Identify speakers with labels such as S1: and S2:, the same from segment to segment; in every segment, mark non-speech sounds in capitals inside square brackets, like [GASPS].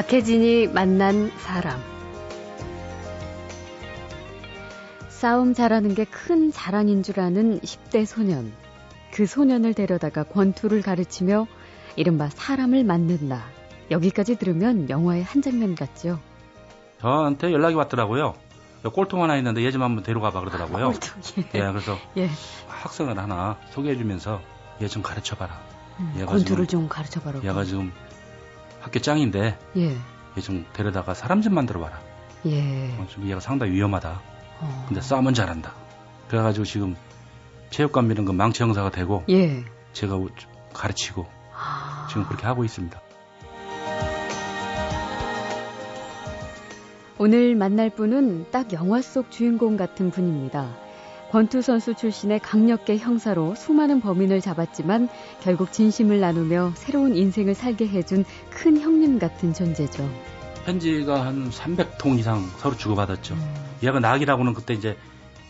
S1: 박혜진이 만난 사람. 싸움 잘하는 게 큰 자랑인 줄 아는 10대 소년. 그 소년을 데려다가 권투를 가르치며 이른바 사람을 만든다. 여기까지 들으면 영화의 한 장면 같죠?
S2: 저한테 연락이 왔더라고요. 꼴통 하나 있는데 얘 좀 한번 데려가 봐 그러더라고요.
S1: 꼴통, 예.
S2: 예, 그래서
S1: 예.
S2: 학생을 하나 소개해 주면서 얘 좀 가르쳐 봐라.
S1: 음,
S2: 얘가
S1: 권투를 좀 가르쳐 봐라.
S2: 얘가 지금 학교 짱인데
S1: 예.
S2: 얘좀 데려다가 사람 좀 만들어 봐라.
S1: 예.
S2: 어, 좀 얘가 상당히 위험하다.
S1: 어.
S2: 근데 싸움은 잘한다. 그래가지고 지금 체육관 미는 그 망치 형사가 되고
S1: 예.
S2: 제가 우- 가르치고
S1: 아.
S2: 지금 그렇게 하고 있습니다.
S1: 오늘 만날 분은 딱 영화 속 주인공 같은 분입니다. 권투 선수 출신의 강력계 형사로 수많은 범인을 잡았지만 결국 진심을 나누며 새로운 인생을 살게 해준 큰 형님 같은 존재죠.
S2: 편지가 한 300통 이상 서로 주고받았죠.
S1: 음,
S2: 얘가 낙이라고는 그때 이제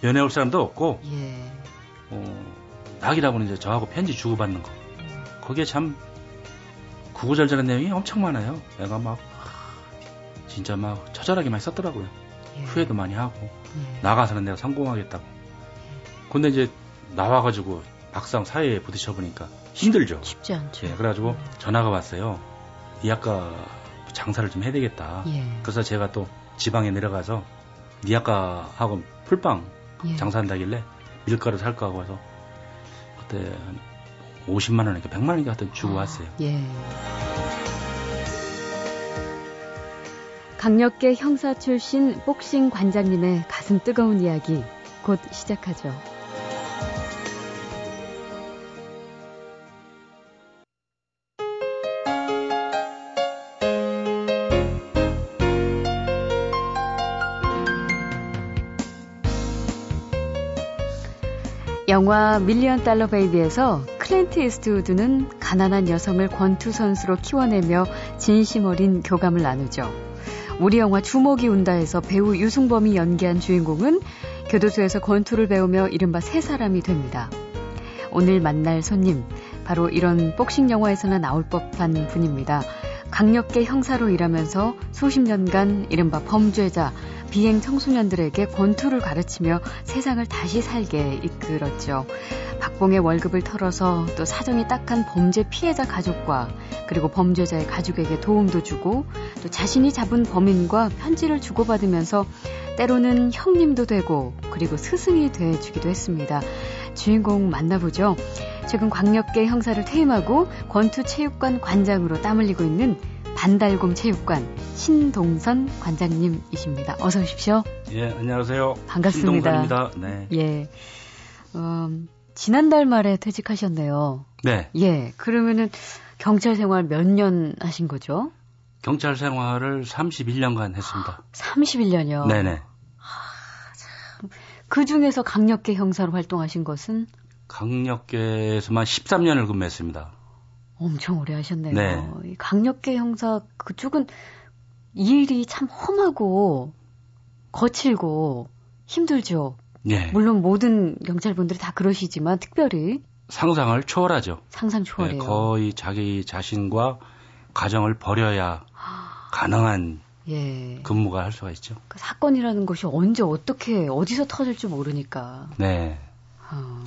S2: 연애 올 사람도 없고
S1: 예.
S2: 어, 낙이라고는 이제 저하고 편지 주고받는 거. 거기에 참 구구절절한 내용이 엄청 많아요. 애가 막 하, 진짜 막 처절하게 많이 썼더라고요.
S1: 예.
S2: 후회도 많이 하고
S1: 예.
S2: 나가서는 내가 성공하겠다고. 근데 이제 나와가지고 막상 사회에 부딪혀 보니까 힘들죠.
S1: 쉽지 않죠.
S2: 예, 그래가지고 전화가 왔어요. 이 아까 장사를 좀 해야 되겠다.
S1: 예.
S2: 그래서 제가 또 지방에 내려가서 니 아까하고 풀빵
S1: 예.
S2: 장사한다길래 밀가루 살까 하고 와서 그때 한 50만 원인가 100만 원인가 하여튼 주고
S1: 아,
S2: 왔어요.
S1: 예. 강력계 형사 출신 복싱 관장님의 가슴 뜨거운 이야기 곧 시작하죠. 영화 Million Dollar Baby에서 클린트 이스트우드는 가난한 여성을 권투 선수로 키워내며 진심 어린 교감을 나누죠. 우리 영화 주먹이 운다에서 배우 유승범이 연기한 주인공은 교도소에서 권투를 배우며 이른바 새 사람이 됩니다. 오늘 만날 손님, 바로 이런 복싱 영화에서나 나올 법한 분입니다. 강력계 형사로 일하면서 수십 년간 이른바 범죄자, 비행 청소년들에게 권투를 가르치며 세상을 다시 살게 이끌었죠. 박봉의 월급을 털어서 또 사정이 딱한 범죄 피해자 가족과 그리고 범죄자의 가족에게 도움도 주고 또 자신이 잡은 범인과 편지를 주고받으면서 때로는 형님도 되고 그리고 스승이 돼주기도 했습니다. 주인공 만나보죠. 최근 광역계 형사를 퇴임하고 권투체육관 관장으로 땀 흘리고 있는 반달곰 체육관 신동선 관장님이십니다. 어서 오십시오.
S2: 예, 안녕하세요.
S1: 반갑습니다.
S2: 신동선입니다. 네.
S1: 예. 음, 지난달 말에 퇴직하셨네요.
S2: 네.
S1: 예. 그러면은 경찰 생활 몇 년 하신 거죠?
S2: 경찰 생활을 31년간 했습니다.
S1: 31년이요.
S2: 네네.
S1: 그 중에서 강력계 형사로 활동하신 것은
S2: 강력계에서만 13년을 근무했습니다.
S1: 엄청 오래 하셨네요.
S2: 네.
S1: 이 강력계 형사 그쪽은 일이 참 험하고 거칠고 힘들죠.
S2: 예.
S1: 물론 모든 경찰분들이 다 그러시지만 특별히
S2: 상상을 초월하죠.
S1: 상상
S2: 예,
S1: 초월해요.
S2: 거의 자기 자신과 가정을 버려야 가능한
S1: 예.
S2: 근무가 할 수가 있죠.
S1: 그 사건이라는 것이 언제 어떻게 어디서 터질지 모르니까
S2: 네.
S1: 어,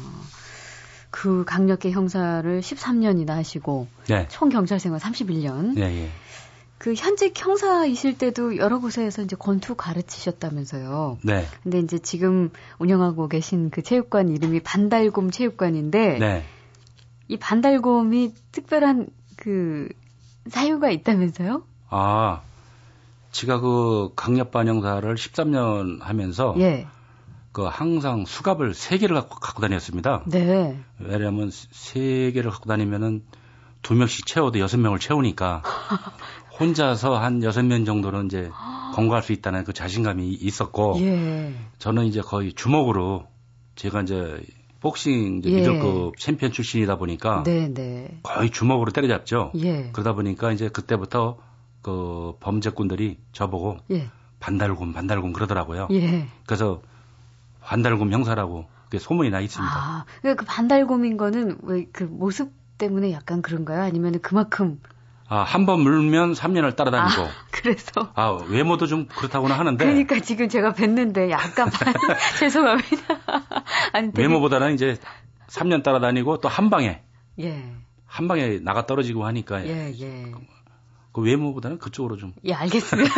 S1: 그 강력계 형사를 13년이나 하시고
S2: 네.
S1: 총 경찰 생활 31년.
S2: 예, 예.
S1: 그 현직 형사이실 때도 여러 곳에서 이제 권투 가르치셨다면서요.
S2: 네.
S1: 근데 이제 지금 운영하고 계신 그 체육관 이름이 반달곰 체육관인데
S2: 네.
S1: 이 반달곰이 특별한 그 사유가 있다면서요?
S2: 아, 제가 그 강력반 형사를 13년 하면서
S1: 예.
S2: 그 항상 수갑을 세 개를 갖고, 갖고 다녔습니다.
S1: 네.
S2: 왜냐하면 세 개를 갖고 다니면은 두 명씩 채워도 여섯 명을 채우니까 [LAUGHS] 혼자서 한 여섯 명 정도는 이제 [GASPS] 건거할 수 있다는 그 자신감이 있었고
S1: 예.
S2: 저는 이제 거의 주먹으로 제가 이제 복싱 이제
S1: 예.
S2: 미들급 챔피언 출신이다 보니까
S1: 네, 네.
S2: 거의 주먹으로 때려잡죠.
S1: 예.
S2: 그러다 보니까 이제 그때부터 그 범죄꾼들이 저보고
S1: 예.
S2: 반달곰 반달곰 그러더라고요.
S1: 예.
S2: 그래서 반달곰 형사라고 소문이 나 있습니다.
S1: 아, 그러니까 그 반달곰인 거는 왜 그 모습 때문에 약간 그런가요? 아니면 그만큼
S2: 아, 한 번 물면 3년을 따라다니고. 아, [LAUGHS]
S1: 그래서.
S2: 아, 외모도 좀 그렇다고는 하는데.
S1: 그러니까 지금 제가 뵀는데 약간 반, [LAUGHS] [LAUGHS] 죄송합니다.
S2: 아니, 되게... 외모보다는 이제 3년 따라다니고 또 한 방에. 예. 한 방에 나가 떨어지고 하니까. 예, 예. 그 외모보다는 그쪽으로 좀.
S1: 예, 알겠습니다.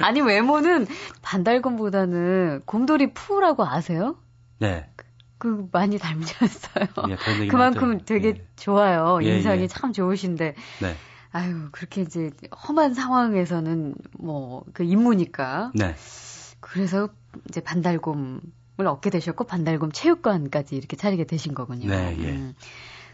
S1: 아니, 외모는 반달곰보다는 곰돌이 푸라고 아세요? 네. 그 많이 닮으셨어요. 예, 그만큼 맞죠. 되게 예. 좋아요. 예, 인상이 예. 참 좋으신데. 네. 아유, 그렇게 이제 험한 상황에서는 뭐 그 임무니까. 네. 그래서 이제 반달곰을 얻게 되셨고 반달곰 체육관까지 이렇게 차리게 되신 거군요. 네, 예. 음.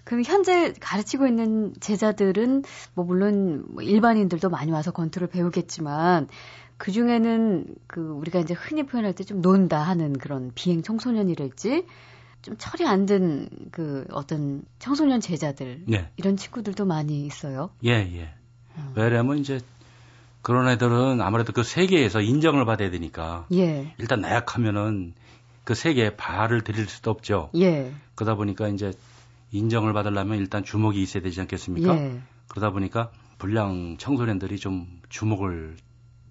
S1: 그럼 현재 가르치고 있는 제자들은 뭐 물론 뭐 일반인들도 많이 와서 권투를 배우겠지만 그 중에는 그 우리가 이제 흔히 표현할 때 좀 논다 하는 그런 비행 청소년이랄지 좀 철이 안 든 그 어떤 청소년 제자들 예. 이런 친구들도 많이 있어요.
S2: 예, 예. 음. 왜냐면 이제 그런 애들은 아무래도 그 세계에서 인정을 받아야 되니까 예. 일단 나약하면은 그 세계에 발을 들일 수도 없죠. 예. 그러다 보니까 이제 인정을 받으려면 일단 주목이 있어야 되지 않겠습니까? 예. 그러다 보니까 불량 청소년들이 좀 주목을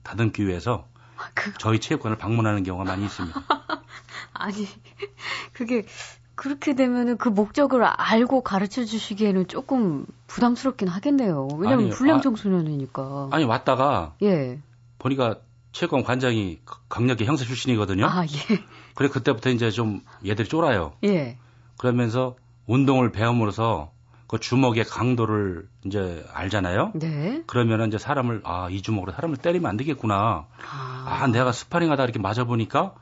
S2: 다듬기 위해서 아, 그... 저희 체육관을 방문하는 경우가 많이 있습니다. [LAUGHS]
S1: 아니, 그게 그렇게 되면은 그 목적을 알고 가르쳐 주시기에는 조금 부담스럽긴 하겠네요. 왜냐면 불량 청소년이니까.
S2: 아, 아니 왔다가 예. 보니까 체육관 관장이 강력히 형사 출신이거든요. 아, 예. 그래 그때부터 이제 좀 얘들이 쫄아요. 예. 그러면서 운동을 배움으로써 그 주먹의 강도를 이제 알잖아요. 네. 그러면은 이제 사람을 아 이 주먹으로 사람을 때리면 안 되겠구나. 아, 아 내가 스파링하다 이렇게 맞아 보니까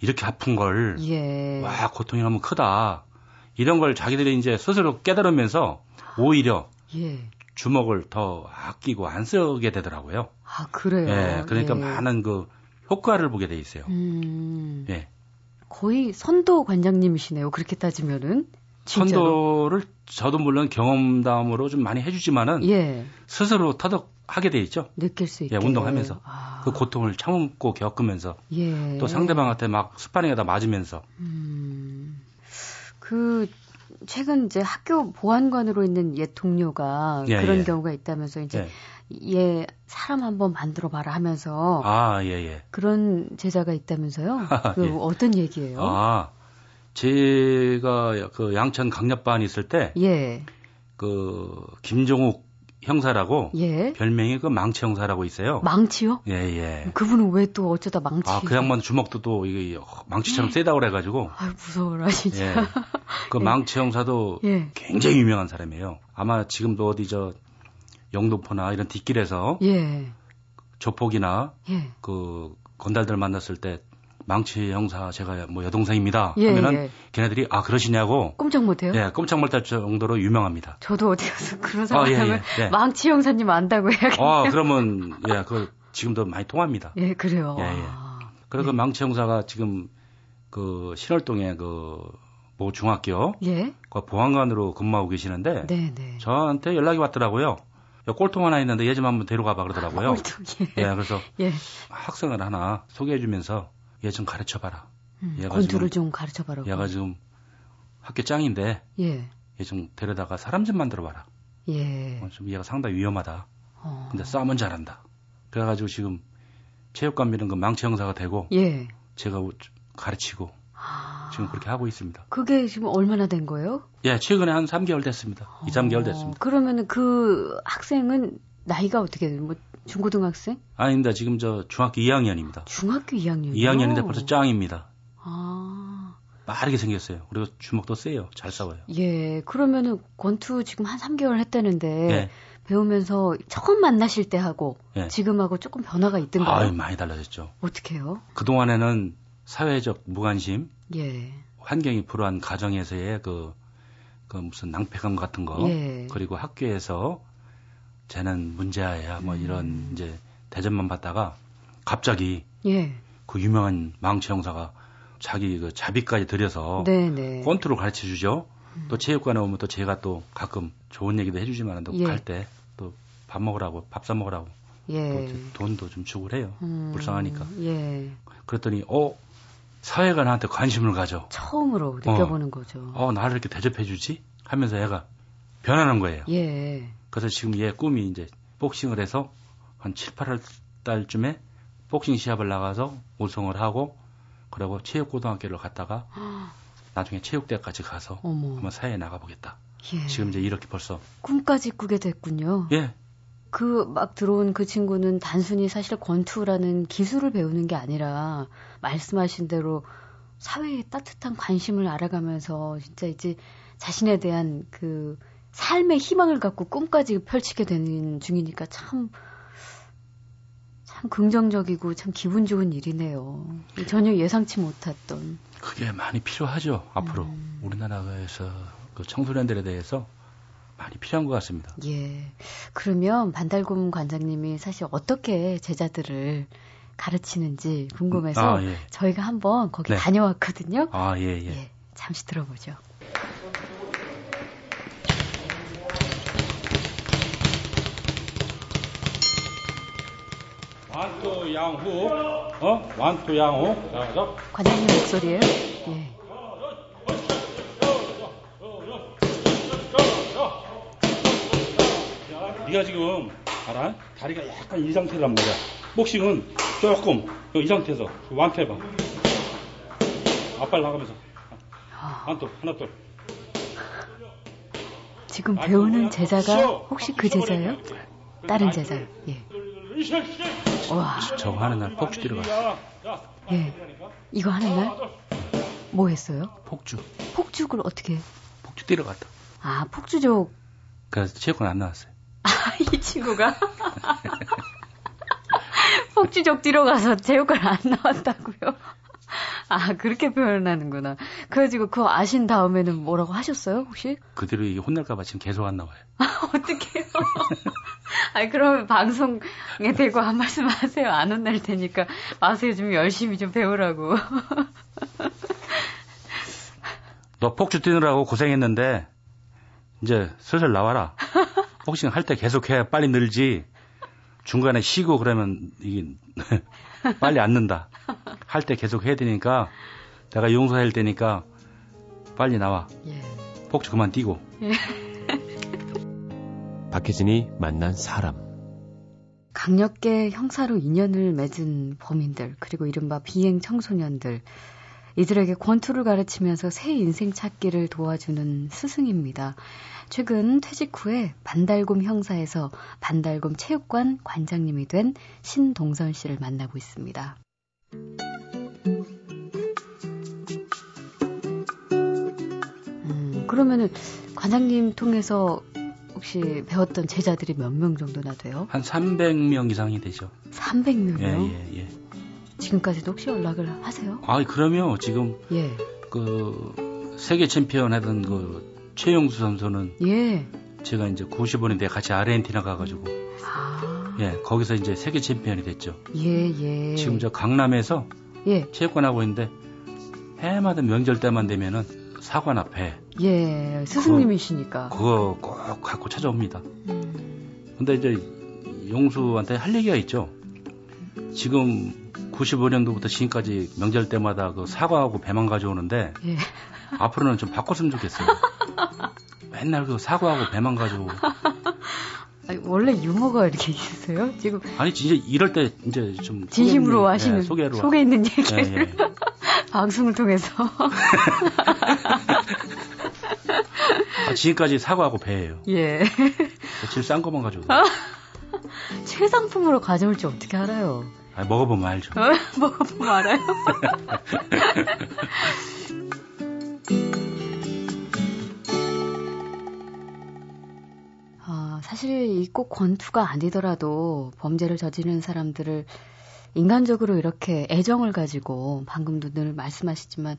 S2: 이렇게 아픈 걸, 예. 와, 고통이 너무 크다. 이런 걸 자기들이 이제 스스로 깨달으면서 오히려 예. 주먹을 더 아끼고 안 쓰게 되더라고요.
S1: 아, 그래요?
S2: 예, 그러니까 예. 많은 그 효과를 보게 돼 있어요. 음,
S1: 예. 거의 선도 관장님이시네요. 그렇게 따지면은.
S2: 진짜로? 선도를 저도 물론 경험담으로 좀 많이 해주지만은 예. 스스로 터득 하게 돼 있죠.
S1: 느낄 수 있게.
S2: 예, 운동하면서 아. 그 고통을 참고 겪으면서 예. 또 상대방한테 막 스파링에다 맞으면서. 음.
S1: 그 최근 이제 학교 보안관으로 있는 옛 동료가 예, 그런 예. 경우가 있다면서 이제 예. 얘 사람 한번 만들어 봐라 하면서 아, 예, 예. 그런 제자가 있다면서요? [LAUGHS] 그 예. 어떤 얘기예요?
S2: 아. 제가 그 양천 강력반 있을 때 예. 그 김종욱 형사라고 예. 별명이 그 망치 형사라고 있어요.
S1: 망치요?
S2: 예, 예.
S1: 그분은 왜 또 어쩌다 망치?
S2: 아, 그 양반 주먹도 또 이게 망치처럼 예. 세다고 그래 가지고.
S1: 아, 무서워라 진짜. 예.
S2: 그 예. 망치 형사도 예. 굉장히 유명한 사람이에요. 아마 지금도 어디 저 영도포나 이런 뒷길에서 예. 조폭이나 예. 그 건달들 만났을 때 망치 형사 제가 뭐 여동생입니다. 예, 하면은 예. 걔네들이 아 그러시냐고
S1: 꼼짝 못해요?
S2: 예, 꼼짝 못할 정도로 유명합니다.
S1: 저도 어디 가서 그런 사람 아, 예, 예, 예. 망치 형사님 안다고 해야겠네요.
S2: 아 그러면 예, 그 지금도 많이 통합니다.
S1: 예, 그래요. 예,
S2: 예. 그리고 그 예. 망치 형사가 지금 그 신월동에 그모 중학교 예? 그 보안관으로 근무하고 계시는데 네, 네. 저한테 연락이 왔더라고요. 꼴통 하나 있는데 얘 좀 한번 데려가 봐 그러더라고요. 아, 꼴통, 예. 예, 그래서 [LAUGHS] 예. 학생을 하나 소개해주면서 얘 좀 가르쳐봐라.
S1: 음, 얘가 권투를 좀 가르쳐봐라.
S2: 얘가 지금 학교 짱인데 예. 얘 좀 데려다가 사람 좀 만들어봐라. 예. 어, 좀 얘가 상당히 위험하다. 어. 근데 싸움은 잘한다. 그래가지고 지금 체육관 미는 그 망치 형사가 되고 예. 제가 가르치고 아. 지금 그렇게 하고 있습니다.
S1: 그게 지금 얼마나 된 거예요?
S2: 예, 최근에 한 3개월 됐습니다. 어. 2, 3개월 됐습니다.
S1: 그러면 그 학생은 나이가 어떻게 돼요? 뭐 중고등학생?
S2: 아닙니다. 지금 저 중학교 2학년입니다.
S1: 중학교 2학년이요?
S2: 2학년인데 벌써 짱입니다. 아. 빠르게 생겼어요. 그리고 주먹도 세요. 잘 싸워요.
S1: 예. 그러면은 권투 지금 한 3개월 했다는데 예. 배우면서 처음 만나실 때 하고 예. 지금하고 조금 변화가 있던가요?
S2: 아, 많이 달라졌죠.
S1: 어떻게요?
S2: 그 동안에는 사회적 무관심, 예. 환경이 불우한 가정에서의 그, 그 무슨 낭패감 같은 거, 예. 그리고 학교에서 쟤는 문제아야 뭐 이런 음. 이제 대접만 받다가 갑자기 예. 그 유명한 망치 형사가 자기 그 자비까지 들여서 네네. 권투를 가르쳐 주죠. 음. 또 체육관에 오면 또 제가 또 가끔 좋은 얘기도 해주지만 또갈때 또 밥 먹으라고 밥 사 먹으라고 예. 또 돈도 좀 주고 그래요. 음. 불쌍하니까. 예. 그랬더니 어 사회가 나한테 관심을 가져.
S1: 처음으로 느껴보는 어. 거죠.
S2: 어 나를 이렇게 대접해 주지 하면서 애가 변하는 거예요. 예. 그래서 지금 얘 꿈이 이제 복싱을 해서 한 7, 8월 달쯤에 복싱 시합을 나가서 우승을 하고 그리고 체육고등학교를 갔다가 [GASPS] 나중에 체육대까지 가서 어머. 한번 사회에 나가보겠다. 예. 지금 이제 이렇게 벌써
S1: 꿈까지 꾸게 됐군요.
S2: 예.
S1: 그 막 들어온 그 친구는 단순히 사실 권투라는 기술을 배우는 게 아니라 말씀하신 대로 사회의 따뜻한 관심을 알아가면서 진짜 이제 자신에 대한 그 삶의 희망을 갖고 꿈까지 펼치게 되는 중이니까 참, 참 긍정적이고 참 기분 좋은 일이네요. 전혀 예상치 못했던.
S2: 그게 많이 필요하죠, 앞으로. 음. 우리나라에서 그 청소년들에 대해서 많이 필요한 것 같습니다.
S1: 예. 그러면 반달곰 관장님이 사실 어떻게 제자들을 가르치는지 궁금해서 아, 예. 저희가 한번 거기 네. 다녀왔거든요.
S2: 아, 예, 예. 예
S1: 잠시 들어보죠.
S2: 완투 양후, 어? 완투 양후.
S1: 관장님 목소리예요? 예.
S2: 네가 지금 알아? 다리가 약간 이 상태란 말이야. 복싱은 조금 이 상태에서 완투 해봐. 앞발 나가면서 한돌 하나 둘.
S1: 지금 배우는 제자가 혹시 그 제자예요? 다른 제자요? 예.
S2: 와. 저거 하는 날 폭주 들어갔어.
S1: 예. 이거 하는 날? 뭐 했어요?
S2: 폭주.
S1: 폭죽을 어떻게?
S2: 폭주 뛰러 갔다.
S1: 아, 폭주족.
S2: 그래서 체육관 안 나왔어요.
S1: 아, 이 친구가? [LAUGHS] 폭주족 뛰러 가서 체육관 안 나왔다고요? 아, 그렇게 표현하는구나. 그래가지고 그거 아신 다음에는 뭐라고 하셨어요, 혹시?
S2: 그대로 이게 혼날까봐 지금 계속 안 나와요.
S1: 아, 어떡해요? [LAUGHS] 아니, 그러면 방송에 대고 한 말씀 하세요. 안 혼날 테니까. 와서 좀 열심히 좀 배우라고. [LAUGHS]
S2: 너 폭주 뛰느라고 고생했는데, 이제 슬슬 나와라. [LAUGHS] 복싱 할 때 계속해. 빨리 늘지. 중간에 쉬고 그러면 이게 [LAUGHS] 빨리 앉는다. 할 때 계속 해야 되니까 내가 용서할 때니까 빨리 나와. 예. 폭주 그만 뛰고. 예. [LAUGHS]
S3: 박혜진이 만난 사람.
S1: 강력계 형사로 인연을 맺은 범인들 그리고 이른바 비행 청소년들 이들에게 권투를 가르치면서 새 인생 찾기를 도와주는 스승입니다. 최근 퇴직 후에 반달곰 형사에서 반달곰 체육관 관장님이 된 신동선 씨를 만나고 있습니다. 음, 그러면은 관장님 통해서 혹시 배웠던 제자들이 몇 명 정도나 돼요?
S2: 한 300명 이상이 되죠.
S1: 300명이요?
S2: 예, 예, 예.
S1: 지금까지도 혹시 연락을 하세요?
S2: 아, 그러면 지금 예. 그 세계 챔피언 하던 그 최용수 선수는 예. 제가 이제 95년대 같이 아르헨티나 가가지고 아. 예 거기서 이제 세계 챔피언이 됐죠.
S1: 예 예.
S2: 지금 저 강남에서 예. 체육관 하고 있는데 해마다 명절 때만 되면은 사관 앞에
S1: 예 스승님이시니까
S2: 그거, 그거 꼭 갖고 찾아옵니다. 음. 근데 이제 용수한테 할 얘기가 있죠. 지금 95년도부터 지금까지 명절 때마다 그 사과하고 배만 가져오는데 예. 앞으로는 좀 바꿨으면 좋겠어요. [LAUGHS] 맨날 그 사과하고 배만 가지고.
S1: 아니, 원래 유머가 이렇게 있으세요? 지금
S2: 아니 진짜 이럴 때 이제 좀
S1: 진심으로 소개 하시는 네, 소개로 속에 있는 얘기를 네, 네. [LAUGHS] 방송을 통해서 [LAUGHS]
S2: 아, 지금까지 사과하고 배예요. 예. 제일 싼 것만 가지고.
S1: 최상품으로 가져올 줄 어떻게 알아요?
S2: 아, 먹어보면 알죠. [LAUGHS]
S1: 먹어보면 알아요. [LAUGHS] 사실 이꼭 권투가 아니더라도 범죄를 저지르는 사람들을 인간적으로 이렇게 애정을 가지고 방금도 늘 말씀하시지만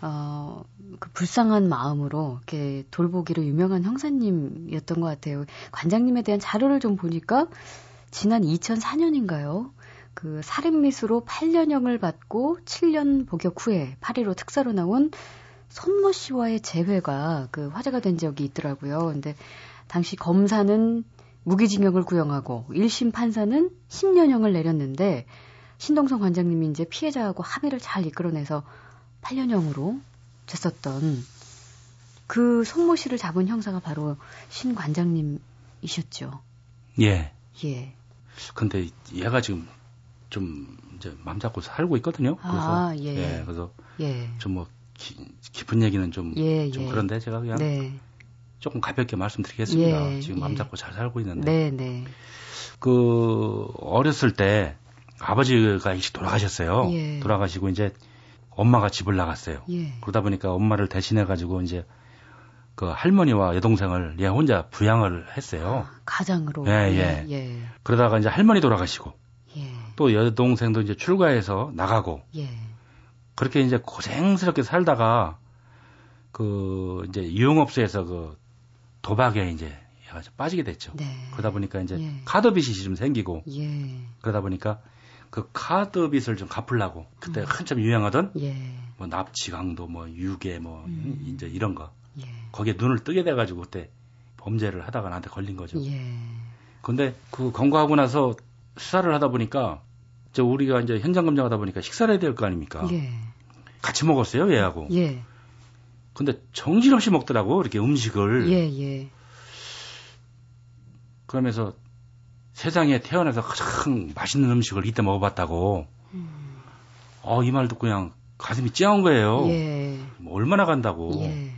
S1: 어, 그 불쌍한 마음으로 이렇게 돌보기로 유명한 형사님이었던 것 같아요. 관장님에 대한 자료를 좀 보니까 지난 2004년인가요? 그 살인미수로 8년형을 받고 7년 복역 후에 파리로 특사로 나온 손모 씨와의 재회가 그 화제가 된 적이 있더라고요. 근데 당시 검사는 무기징역을 구형하고 1심 판사는 10년형을 내렸는데 신동성 관장님이 이제 피해자하고 합의를 잘 이끌어내서 8년형으로 됐었던 그 손모 씨를 잡은 형사가 바로 신 관장님이었던 이셨죠?
S2: 예.
S1: 예.
S2: 근데 얘가 지금 좀 이제 맘 잡고 살고 있거든요. 그래서
S1: 아, 예.
S2: 예. 그래서
S1: 예.
S2: 좀뭐 깊은 얘기는 좀, 예, 좀 예. 그런데 제가 그냥 네. 조금 가볍게 말씀드리겠습니다. 예, 지금 맘 예. 잡고 잘 살고 있는데.
S1: 네, 네.
S2: 그 어렸을 때 아버지가 일찍 돌아가셨어요. 예. 돌아가시고 이제 엄마가 집을 나갔어요. 예. 그러다 보니까 엄마를 대신해 가지고 이제 그 할머니와 여동생을 얘 혼자 부양을 했어요.
S1: 아, 가장으로.
S2: 예, 예, 예. 그러다가 이제 할머니 돌아가시고 예. 또 여동생도 이제 출가해서 나가고 예. 그렇게 이제 고생스럽게 살다가 그 이제 유흥업소에서 그 도박에 이제 빠지게 됐죠. 네. 그러다 보니까 이제 예. 카드 빚이 좀 생기고 예. 그러다 보니까 그 카드 빚을 좀 갚으려고 그때 음. 한참 유행하던 예. 뭐 납치 강도 뭐 유괴 뭐 음. 이제 이런 거 예. 거기에 눈을 뜨게 돼 가지고 그때 범죄를 하다가 나한테 걸린 거죠. 예. 근데 그 검거하고 나서 수사를 하다 보니까 저 우리가 이제 현장 검증하다 보니까 식사를 해야 될 거 아닙니까? 예. 같이 먹었어요, 얘하고. 예. 근데 정신없이 먹더라고, 이렇게 음식을.
S1: 예, 예.
S2: 그러면서 세상에 태어나서 가장 맛있는 음식을 이때 먹어봤다고. 음. 어, 이 말 듣고 그냥 가슴이 찌한 거예요. 예. 뭐 얼마나 간다고. 예.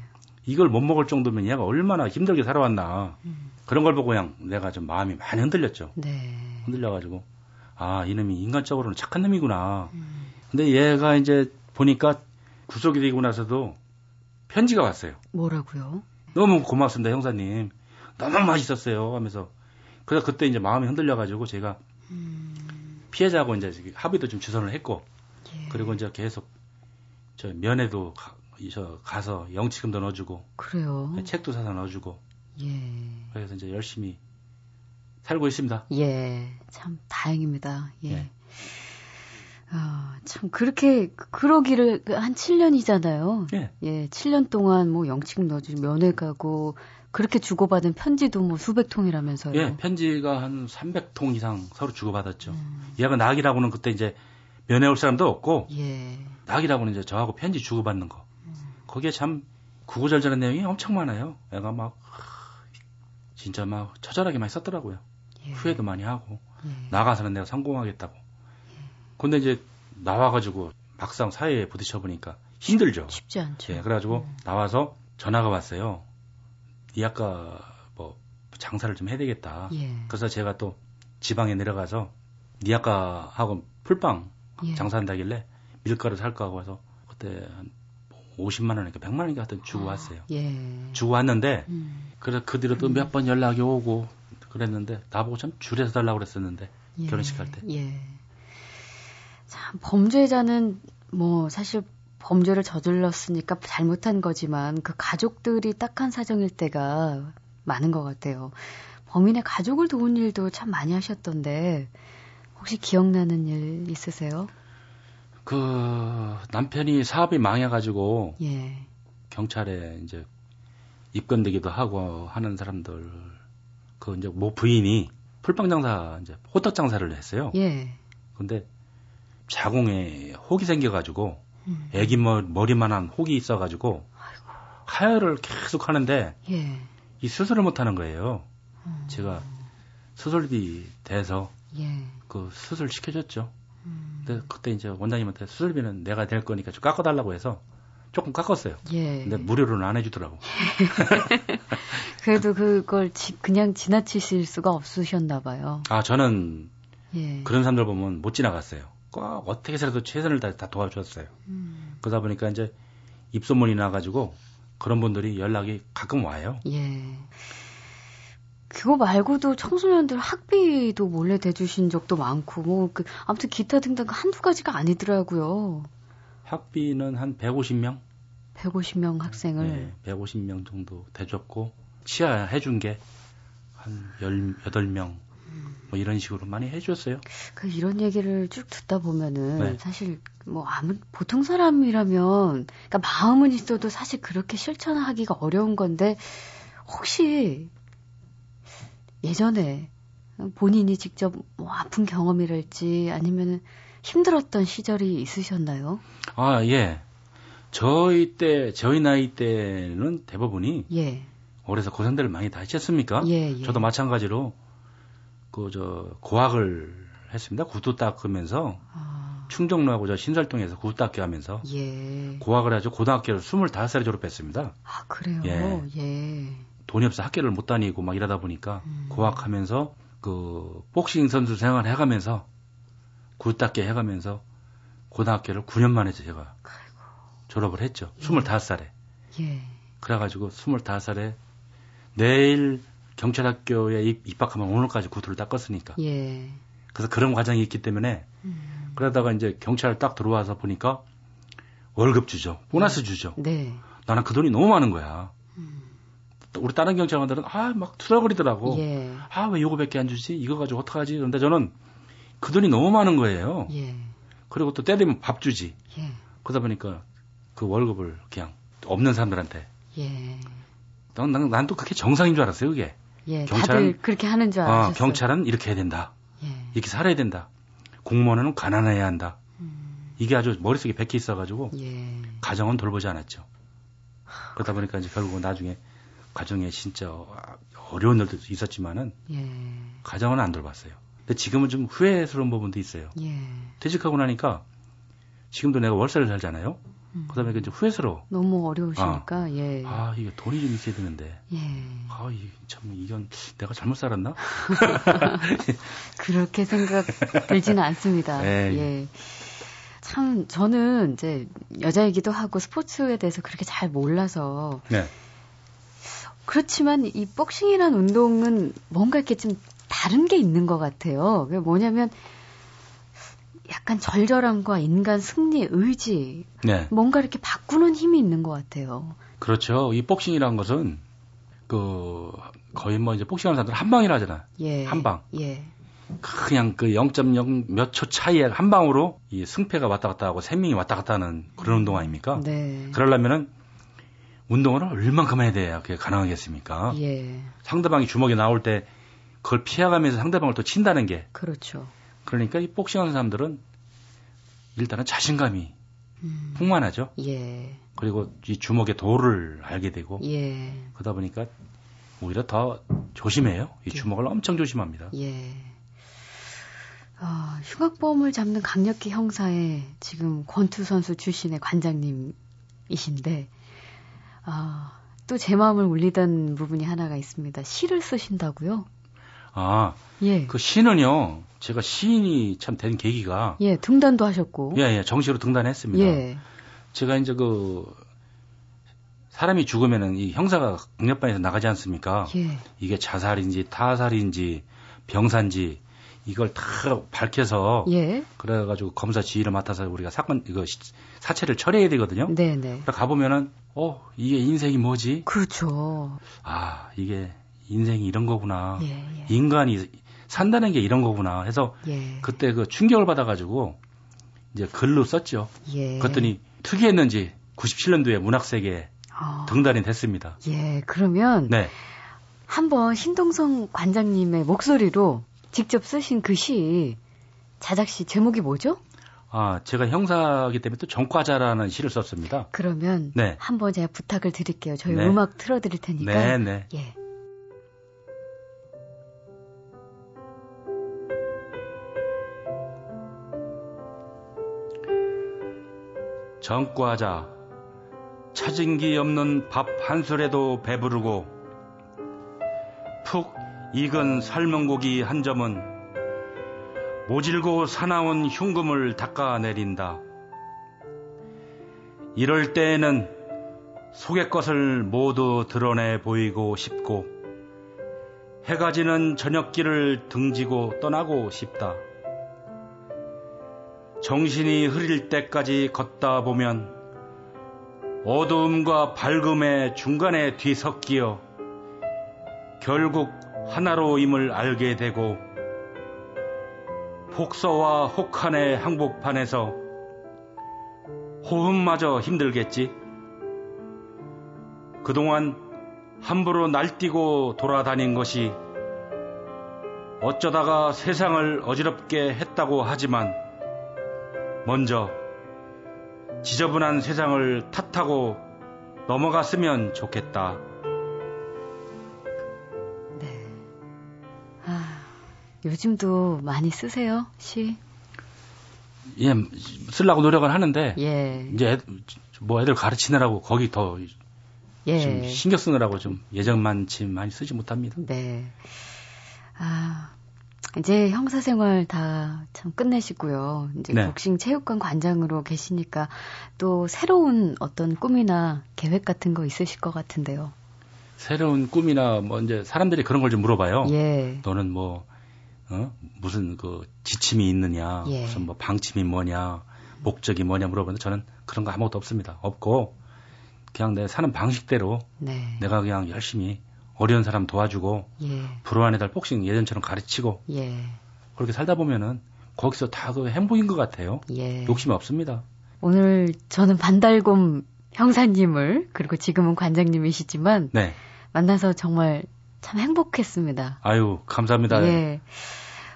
S2: 이걸 못 먹을 정도면 얘가 얼마나 힘들게 살아왔나. 음. 그런 걸 보고 그냥 내가 좀 마음이 많이 흔들렸죠. 네. 흔들려가지고, 아, 이놈이 인간적으로는 착한 놈이구나. 음. 근데 얘가 이제 보니까 구속이 되고 나서도 편지가 왔어요.
S1: 뭐라고요?
S2: 너무 고맙습니다, 형사님. 너무 맛있었어요. 하면서 그래서 그때 이제 마음이 흔들려가지고 제가 음... 피해자하고 이제 합의도 좀 주선을 했고 예. 그리고 이제 계속 저 면회도 가, 저 가서 영치금도 넣어주고
S1: 그래요.
S2: 책도 사서 넣어주고 예. 그래서 이제 열심히 살고 있습니다.
S1: 예, 참 다행입니다. 예. 예. 아, 참 그렇게 그러기를 한 7년이잖아요. 예. 예, 7년 동안 뭐 영치금 넣어주고 면회 가고 그렇게 주고받은 편지도 뭐 수백 통이라면서요?
S2: 예, 편지가 한 300통 이상 서로 주고받았죠. 음. 얘가 낙이라고는 그때 이제 면회 올 사람도 없고, 예. 낙이라고는 이제 저하고 편지 주고받는 거. 음. 거기에 참 구구절절한 내용이 엄청 많아요. 애가 막, 진짜 막 처절하게 많이 썼더라고요. 예. 후회도 많이 하고, 예. 나가서는 내가 성공하겠다고. 예. 근데 이제 나와가지고 막상 사회에 부딪혀 보니까 힘들죠.
S1: 쉽지 않죠.
S2: 예, 그래가지고 음. 나와서 전화가 왔어요. 이 아까 뭐 장사를 좀 해야 되겠다. 예. 그래서 제가 또 지방에 내려가서 니 아까하고 풀빵 예. 장사한다길래 밀가루 살까 하고 해서 그때 한 50만 원인가 100만 원인가 하여튼 주고 아, 왔어요. 예. 주고 왔는데 음. 그래서 그 뒤로 또 몇번 연락이 오고 그랬는데 나보고 참 줄여서 달라고 그랬었는데 예. 결혼식 할 때. 예.
S1: 참 범죄자는 뭐 사실 범죄를 저질렀으니까 잘못한 거지만 그 가족들이 딱한 사정일 때가 많은 것 같아요. 범인의 가족을 도운 일도 참 많이 하셨던데 혹시 기억나는 일 있으세요?
S2: 그 남편이 사업이 망해가지고 예. 경찰에 이제 입건되기도 하고 하는 사람들 그 이제 모 부인이 풀빵 장사 이제 호떡 장사를 했어요. 예. 근데 자궁에 혹이 생겨가지고 음. 애기 머리 만한 혹이 있어가지고 아이고. 하혈을 계속 하는데 예. 이 수술을 못 하는 거예요. 음. 제가 수술비 대서 예. 그 수술 시켜줬죠. 음. 근데 그때 이제 원장님한테 수술비는 내가 될 거니까 좀 깎아달라고 해서 조금 깎았어요. 예. 근데 무료로는 안 해주더라고. [LAUGHS]
S1: 그래도 그걸 지, 그냥 지나치실 수가 없으셨나 봐요.
S2: 아 저는 예. 그런 사람들 보면 못 지나갔어요. 꼭 어떻게 해서라도 최선을 다해 다 도와줬어요. 음. 그러다 보니까 이제 입소문이 나가지고 그런 분들이 연락이 가끔 와요. 예.
S1: 그거 말고도 청소년들 학비도 몰래 대주신 적도 많고, 뭐, 그, 아무튼 기타 등등 한두 가지가 아니더라고요.
S2: 학비는 한 150명?
S1: 150명 학생을? 네,
S2: 150명 정도 대줬고, 치아 해준 게 한 18명 뭐 이런 식으로 많이 해줬어요.
S1: 그 이런 얘기를 쭉 듣다 보면은 네. 사실 뭐 아무 보통 사람이라면 그러니까 마음은 있어도 사실 그렇게 실천하기가 어려운 건데 혹시 예전에 본인이 직접 뭐 아픈 경험이랄지 아니면은 힘들었던 시절이 있으셨나요?
S2: 아 예. 저희 때 저희 나이 때는 대부분이 예. 오래서 고생들을 많이 다 하셨습니까? 예, 예. 저도 마찬가지로 그 저 고학을 했습니다. 구두 닦으면서 아. 충정로하고 저 신설동에서 구두 닦기 하면서 예. 고학을 하죠. 고등학교를 25살에 졸업했습니다.
S1: 아 그래요? 예. 예.
S2: 돈이 없어 학교를 못 다니고 막 이러다 보니까 음. 고학하면서 그 복싱 선수 생활 해가면서 닦기 해가면서 고등학교를 9년 만에 제가 아이고. 졸업을 했죠. 예. 25살에. 예. 그래가지고 25살에 내일 경찰학교에 입학하면 오늘까지 구두를 닦았으니까. 예. 그래서 그런 과정이 있기 때문에 음. 그러다가 이제 경찰 딱 들어와서 보니까 월급 주죠. 보너스 네. 주죠. 네. 나는 그 돈이 너무 많은 거야. 음. 우리 다른 경찰관들은 아 막 투덜거리더라고. 예. 아 왜 요거밖에 안 주지? 이거 가지고 어떡하지? 그런데 저는 그 돈이 너무 많은 거예요. 예. 그리고 또 때 되면 밥 주지. 예. 그러다 보니까 그 월급을 그냥 없는 사람들한테. 예. 난또 그게 정상인 줄 알았어요, 그게.
S1: 예, 경찰은 그렇게 하는 줄 알았어요. 어,
S2: 경찰은 이렇게 해야 된다. 예. 이렇게 살아야 된다. 공무원은 가난해야 한다. 음. 이게 아주 머릿속에 백혀 있어가지고 예. 가정은 돌보지 않았죠. 그러다 보니까 이제 결국 나중에 가정에 진짜 어려운 일도 있었지만은 예. 가정은 안 돌봤어요. 근데 지금은 좀 후회스러운 부분도 있어요. 예. 퇴직하고 나니까 지금도 내가 월세를 살잖아요. 음. 그다음에 이제 후회스러워.
S1: 너무 어려우시니까 아, 예.
S2: 아 이게 돈이 좀 있어야 되는데. 예. 아참 이건 내가 잘못 살았나? [LAUGHS]
S1: 그렇게 생각 들지는 않습니다. 예. 예. 참 저는 이제 여자이기도 하고 스포츠에 대해서 그렇게 잘 몰라서. 네. 그렇지만 이 복싱이란 운동은 뭔가 이렇게 좀 다른 게 있는 것 같아요. 그게 뭐냐면 약간 절절함과 인간 승리 의지 네. 뭔가 이렇게 바꾸는 힘이 있는 것 같아요.
S2: 그렇죠. 이 복싱이라는 것은 그 거의 뭐 이제 복싱하는 사람들 한 방이라 하잖아. 예. 한 방. 예. 그냥 그 0.0 몇 초 차이에 한 방으로 이 승패가 왔다 갔다 하고 생명이 왔다 갔다 하는 그런 운동 아닙니까? 네. 그러려면은 운동을 얼만큼 해야 돼야 그게 가능하겠습니까? 예. 상대방이 주먹이 나올 때 그걸 피해가면서 상대방을 또 친다는 게
S1: 그렇죠.
S2: 그러니까 이 복싱하는 사람들은 일단은 자신감이 음. 풍만하죠. 예. 그리고 이 주먹의 도를 알게 되고 예. 그러다 보니까 오히려 더 조심해요. 이 예. 주먹을 엄청 조심합니다. 예.
S1: 어, 흉악범을 잡는 강력기 형사의 지금 권투 선수 출신의 관장님이신데 아, 또제 마음을 울리던 부분이 하나가 있습니다. 시를 쓰신다고요?
S2: 아, 예. 그 시는요. 제가 시인이 참 된 계기가
S1: 예, 등단도 하셨고.
S2: 예, 예, 정시로 등단했습니다. 예. 제가 이제 그 사람이 죽으면은 이 형사가 강력반에서 나가지 않습니까? 예. 이게 자살인지 타살인지 병사인지 이걸 다 밝혀서 예. 그래가지고 검사 지휘를 맡아서 우리가 사건 이거 사체를 처리해야 되거든요. 네네. 가 보면은 어 이게 인생이 뭐지?
S1: 그렇죠.
S2: 아 이게 인생이 이런 거구나. 예, 예. 인간이 산다는 게 이런 거구나 해서 예. 그때 그 충격을 받아가지고 이제 글로 썼죠. 예. 그랬더니 특이했는지 97년도에 문학세계에 어. 등단이 됐습니다.
S1: 예, 그러면 네. 한번 신동성 관장님의 목소리로 직접 쓰신 그 시 자작시 제목이 뭐죠?
S2: 아, 제가 형사기 때문에 또 정과자라는 시를 썼습니다.
S1: 그러면 네. 한번 제가 부탁을 드릴게요. 저희 네. 음악 틀어드릴 테니까. 네, 네. 예.
S2: 정과자 찾은 기 없는 밥 한 술에도 배부르고 푹 익은 삶은 고기 한 점은 모질고 사나운 흉금을 닦아내린다. 이럴 때에는 속의 것을 모두 드러내 보이고 싶고 해가 지는 저녁길을 등지고 떠나고 싶다. 정신이 흐릴 때까지 걷다 보면 어두움과 밝음의 중간에 뒤섞이어 결국 하나로임을 알게 되고 폭서와 혹한의 항복판에서 호흡마저 힘들겠지. 그동안 함부로 날뛰고 돌아다닌 것이 어쩌다가 세상을 어지럽게 했다고 하지만 먼저 지저분한 세상을 탓하고 넘어갔으면 좋겠다. 네.
S1: 아, 요즘도 많이 쓰세요, 시?
S2: 예, 쓰려고 노력은 하는데, 예. 이제 뭐 애들 가르치느라고 거기 더 예. 신경 쓰느라고 좀 예전만치 많이 쓰지 못합니다.
S1: 네. 아, 이제 형사 생활 다 참 끝내시고요. 이제 네. 복싱 체육관 관장으로 계시니까 또 새로운 어떤 꿈이나 계획 같은 거 있으실 것 같은데요.
S2: 새로운 꿈이나 뭐 이제 사람들이 그런 걸 좀 물어봐요. 예. 너는 뭐 어? 무슨 그 지침이 있느냐, 예. 무슨 뭐 방침이 뭐냐, 목적이 뭐냐 물어보는데 저는 그런 거 아무것도 없습니다. 없고 그냥 내 사는 방식대로 네. 내가 그냥 열심히 어려운 사람 도와주고 예. 불우한 애들 복싱 예전처럼 가르치고 예. 그렇게 살다 보면은 거기서 다 그 행복인 것 같아요. 예. 욕심이 없습니다.
S1: 오늘 저는 반달곰 형사님을 그리고 지금은 관장님이시지만 네. 만나서 정말 참 행복했습니다.
S2: 아유 감사합니다. 예.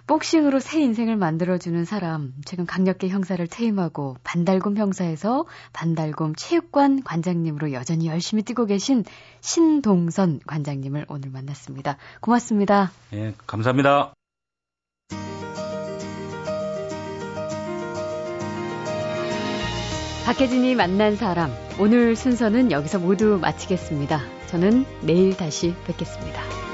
S1: 복싱으로 새 인생을 만들어주는 사람, 최근 강력계 형사를 퇴임하고 반달곰 형사에서 반달곰 체육관 관장님으로 여전히 열심히 뛰고 계신 신동선 관장님을 오늘 만났습니다. 고맙습니다.
S2: 예, 감사합니다.
S1: 박혜진이 만난 사람, 오늘 순서는 여기서 모두 마치겠습니다. 저는 내일 다시 뵙겠습니다.